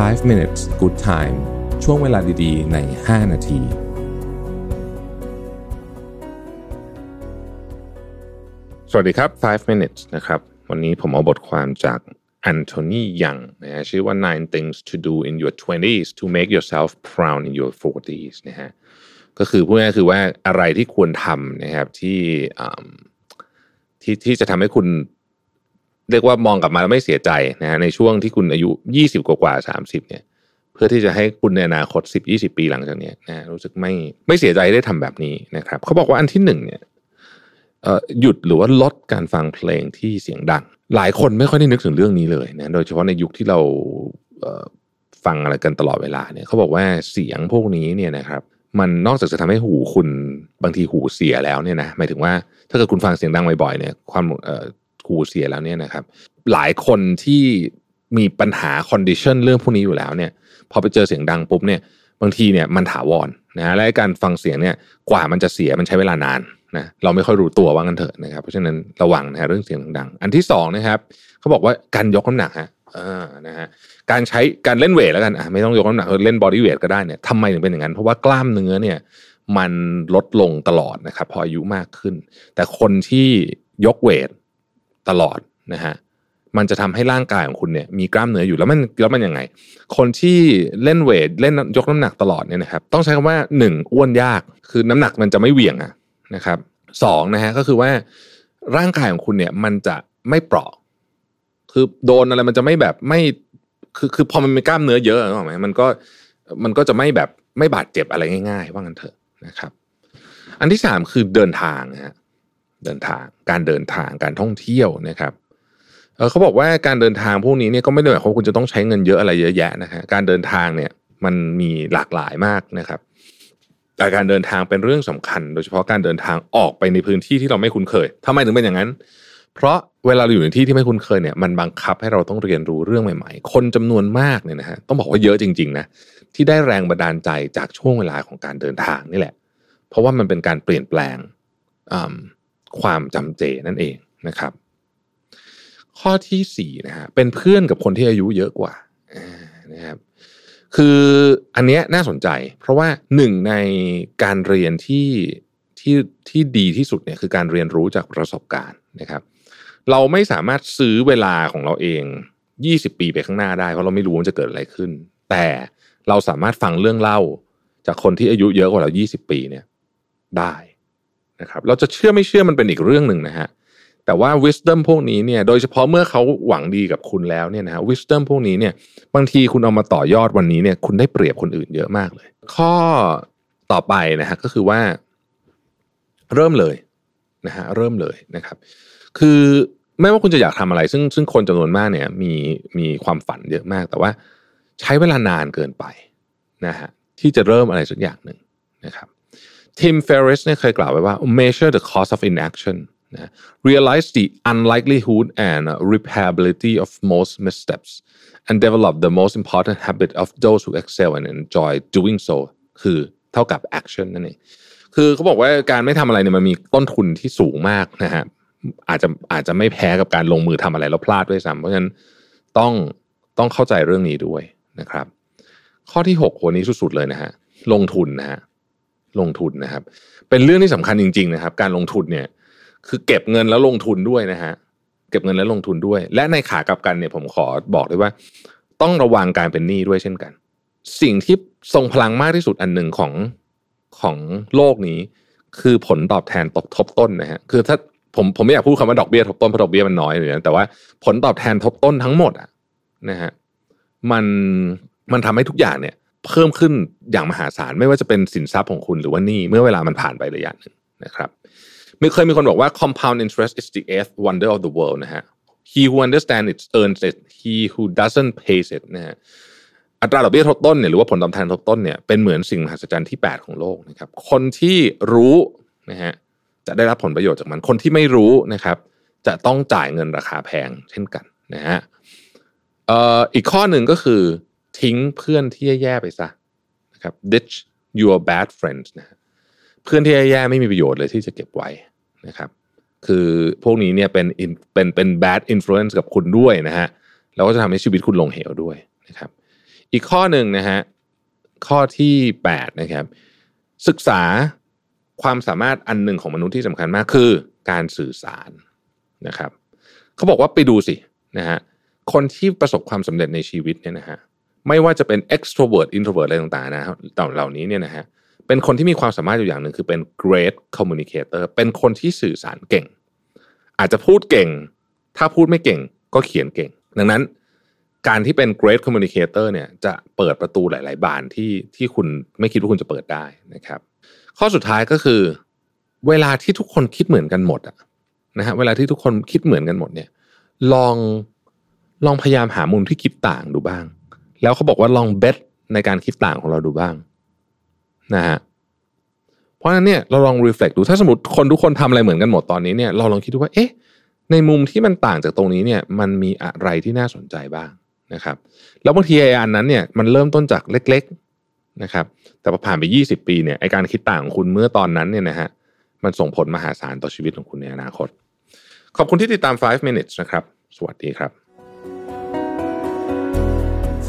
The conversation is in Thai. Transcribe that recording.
5 minutes good time ช่วงเวลาดีๆ ใน 5 นาที สวัสดีครับ 5 minutes นะครับ วันนี้ผมเอาบทความจากแอนโทนียังนะฮะชื่อว่า nine things to do in your 20s to make yourself proud in your 40s นะฮะก็คือพูดง่ายๆคือว่าอะไรที่ควรทำนะครับที่ที่ที่จะทำให้คุณ เรียกว่ามองกลับมาแล้วไม่เสียใจนะฮะในช่วงที่คุณอายุ 20 กว่ากว่าๆ30เนี่ยเพื่อที่จะให้คุณในอนาคต 10 20 ปีหลังจากนี้นะฮะรู้สึกไม่ไม่เสียใจได้ทำแบบนี้นะครับเขาบอกว่าอันที่หนึ่งเนี่ยเอ่อหยุดหรือว่าลดการฟังเพลงที่เสียงดัง หลายคนไม่ค่อยได้นึกถึงเรื่องนี้เลยนะโดยเฉพาะในยุคที่เราฟังอะไรกันตลอดเวลาเนี่ยเขาบอกว่าเสียงพวกนี้เนี่ยนะครับมันนอกจากจะทำให้หูคุณบางทีหูเสียแล้วเนี่ยนะหมายถึงว่าถ้าเกิดคุณฟังเสียงดังบ่อยๆเนี่ยความ เอ่อหูเสียแล้วเนี่ยนะครับหลายคนที่มีปัญหา condition เรื่องพวกนี้อยู่แล้วเนี่ยพอไปเจอเสียงดังปุ๊บเนี่ยบางทีเนี่ยมันถาวรนะฮะและการฟังเสียงเนี่ยกว่ามันจะเสียมันใช้เวลานานนะเราไม่ค่อยรู้ตัวว่างันเถอะนะครับเพราะฉะนั้นระวังนะฮะเรื่องเสียงดังๆอันที่สองนะครับเขาบอกว่าการยกน้ำหนักฮะอ่านะฮะการใช้การเล่น weight แล้วกันอะไม่ต้องยกน้ำหนักเล่น body weight ก็ได้เนี่ยทำไมถึงเป็นอย่างนั้น เพราะว่ากล้ามเนื้อเนี่ยมันลดลงตลอดนะครับพออายุมากขึ้น แต่คนที่ยกเวท ตลอดนะฮะมันจะทำให้ร่างกายของคุณเนี่ยมีกล้ามเนื้ออยู่แล้วมันแล้วมันยังไง คนที่เล่นเวทเล่นยกน้ำหนักตลอดเนี่ยนะครับต้องใช้คำว่าหนึ่งอ้วนยากคือน้ำหนักมันจะไม่เหวี่ยงอะนะครับสองนะฮะก็คือว่าร่างกายของคุณเนี่ยมันจะไม่เปราะ คือโดนอะไรมันจะไม่แบบไม่คือคือพอมันมีกล้ามเนื้อเยอะนึกออกไหมมันก็มันก็จะไม่แบบไม่บาดเจ็บอะไรง่าย ๆ ว่างั้นเถอะนะครับ อันที่สามคือเดินทางนะฮะ เดินทาง การเดินทางการท่องเที่ยวนะครับเขาบอกว่าการเดินทางพวกนี้เนี่ยก็ไม่ได้หมายความว่าคุณจะต้องใช้เงินเยอะอะไรเยอะแยะนะฮะการเดินทางเนี่ยมันมีหลากหลายมากนะครับ แต่การเดินทางเป็นเรื่องสำคัญ โดยเฉพาะการเดินทางออกไปในพื้นที่ที่เราไม่คุ้นเคยทำไมถึงเป็นอย่างนั้น เพราะเวลาเราอยู่ในที่ที่ไม่คุ้นเคยเนี่ยมันบังคับให้เราต้องเรียนรู้เรื่องใหม่ ๆ คนจำนวนมากเนี่ยนะฮะต้องบอกว่าเยอะจริงๆนะที่ได้แรงบันดาลใจจากช่วงเวลาของการเดินทางนี่แหละ เพราะว่ามันเป็นการเปลี่ยนแปลง ความจำเจนั่นเองนะครับ ข้อที่สี่นะฮะเป็นเพื่อนกับคนที่อายุเยอะกว่านะครับคืออันเนี้ยน่าสนใจ เพราะว่าหนึ่งในการเรียนที่ที่ที่ดีที่สุดเนี่ยคือการเรียนรู้จากประสบการณ์นะครับ เราไม่สามารถซื้อเวลาของเราเอง 20 ปีไปข้างหน้าได้เพราะเราไม่รู้ว่าจะเกิดอะไรขึ้น แต่เราสามารถฟังเรื่องเล่าจากคนที่อายุเยอะกว่าเรา 20 ปีเนี่ยได้ นะครับ เราจะเชื่อไม่เชื่อมันเป็นอีกเรื่องหนึ่งนะฮะแต่ว่า wisdom พวกนี้เนี่ย โดยเฉพาะเมื่อเขาหวังดีกับคุณแล้วเนี่ยนะฮะ wisdom พวกนี้เนี่ยบางทีคุณเอามาต่อยอดวันนี้เนี่ย คุณได้เปรียบคนอื่นเยอะมากเลย ข้อต่อไปนะฮะก็คือว่า เริ่มเลยนะฮะเริ่มเลยนะครับ คือไม่ว่าคุณจะอยากทำอะไร ซึ่งซึ่งคนจำนวนมากเนี่ย มีมีความฝันเยอะมาก แต่ว่าใช้เวลานานเกินไปนะฮะที่จะเริ่มอะไรสักอย่างหนึ่งนะครับ ทิมเฟร i สเนี่ยเคยกล่าวไว้ว่า measure the cost of inaction นะ realize the unlikelihood and repairability of most missteps and develop the most important habit of those who excel and enjoy doing so คือเท่ากับ action นั่นเองคือเขาบอกว่าการไม่ทำอะไรเนี่ยมันมีต้นทุนที่สูงมากนะฮะอาจจะอาจจะไม่แพ้กับการลงมือทำอะไรแล้วพลาดด้วยซ้ำเพราะฉะนั้นต้องต้องเข้าใจเรื่องนี้ด้วยนะครับ ข้อที่6คนนี้สุดๆเลยนะฮะลงทุนนะฮะ ลงทุนนะครับ เป็นเรื่องที่สำคัญจริง ๆ นะครับ การลงทุนเนี่ย คือเก็บเงินแล้วลงทุนด้วยนะฮะเก็บเงินแล้วลงทุนด้วย และในขากลับกันเนี่ยผมขอบอกเลยว่า ต้องระวังการเป็นหนี้ด้วยเช่นกัน สิ่งที่ทรงพลังมากที่สุดอันหนึ่งของของโลกนี้ คือผลตอบแทนตบทบต้นนะฮะคือถ้าผมผมไม่อยากพูดคำว่าดอกเบี้ยทบต้นเพราะดอกเบี้ยมันน้อยเลยนะแต่ว่าผลตอบแทนทบต้นทั้งหมดอะนะฮะมันมันทำให้ทุกอย่างเนี่ย เพิ่มขึ้นอย่างมหาศาลไม่ว่าจะเป็นสินทรัพย์ของคุณหรือว่านี่เมื่อเวลามันผ่านไประยะหนึ่งนะครับไมีเคยมีคนบอกว่า compound interest is the eighth wonder of the world นะฮะ he who understands it earns it he who doesn't pays it นะฮะอัตราดอกเบี้ยทบต้นเนี่ยหรือว่าผลตอบแทนทบต้นเนี่ยเป็นเหมือนสิ่งมหัศจรรย์ที่ 8 ของโลกนะครับ คนที่รู้นะฮะจะได้รับผลประโยชน์จากมัน คนที่ไม่รู้นะครับ จะต้องจ่ายเงินราคาแพงเช่นกันนะฮะอ่ออีกข้อหนึ่งก็คือ ทิ้งเพื่อนที่แย่ๆไปซะนะครับ ditch your bad friends นะเพื่อนที่แย่ๆไม่มีประโยชน์เลยที่จะเก็บไว้นะครับ คือพวกนี้เนี่ยเป็นเป็นเป็น bad influence กับคุณด้วยนะฮะแล้วก็จะทำให้ชีวิตคุณลงเหวด้วยนะครับ อีกข้อหนึ่งนะฮะข้อที่8นะครับ ศึกษาความสามารถอันหนึ่งของมนุษย์ที่สำคัญมากคือการสื่อสารนะครับเขาบอกว่าไปดูสินะฮะคนที่ประสบความสำเร็จในชีวิตเนี่ยนะฮะ ไม่ว่าจะเป็น extrovert introvert อะไรต่างๆนะครับเหล่านี้เนี่ยนะฮะเป็นคนที่มีความสามารถอยู่อย่างหนึ่งคือเป็น great communicator เป็นคนที่สื่อสารเก่ง อาจจะพูดเก่ง ถ้าพูดไม่เก่งก็เขียนเก่ง ดังนั้น การที่เป็น great communicator เนี่ยจะเปิดประตูหลาย ๆ บานที่ที่คุณไม่คิดว่าคุณจะเปิดได้นะครับ ข้อสุดท้ายก็คือ เวลาที่ทุกคนคิดเหมือนกันหมดอะนะฮะเวลาที่ทุกคนคิดเหมือนกันหมดเนี่ย ลองลองพยายามหามุมที่คิดต่างดูบ้าง แล้วเขาบอกว่าลองเบสในการคิดต่างของเราดูบ้างนะฮะเพราะฉะนั้นเนี่ยเราลองรีเฟล็กดูถ้าสมมติคนทุกคนทำอะไรเหมือนกันหมดตอนนี้เนี่ยเราลองคิดดูว่าเอ๊ะในมุมที่มันต่างจากตรงนี้เนี่ยมันมีอะไรที่น่าสนใจบ้างนะครับ แล้วบางทีไอ้อันนั้นเนี่ยมันเริ่มต้นจากเล็ก ๆนะครับ แต่พอผ่านไป 20 ปีเนี่ยไอการคิดต่างของคุณเมื่อตอนนั้นเนี่ยนะฮะมันส่งผลมหาศาลต่อชีวิตของคุณในอนาคต ขอบคุณที่ติดตาม 5 minutes นะครับ สวัสดีครับ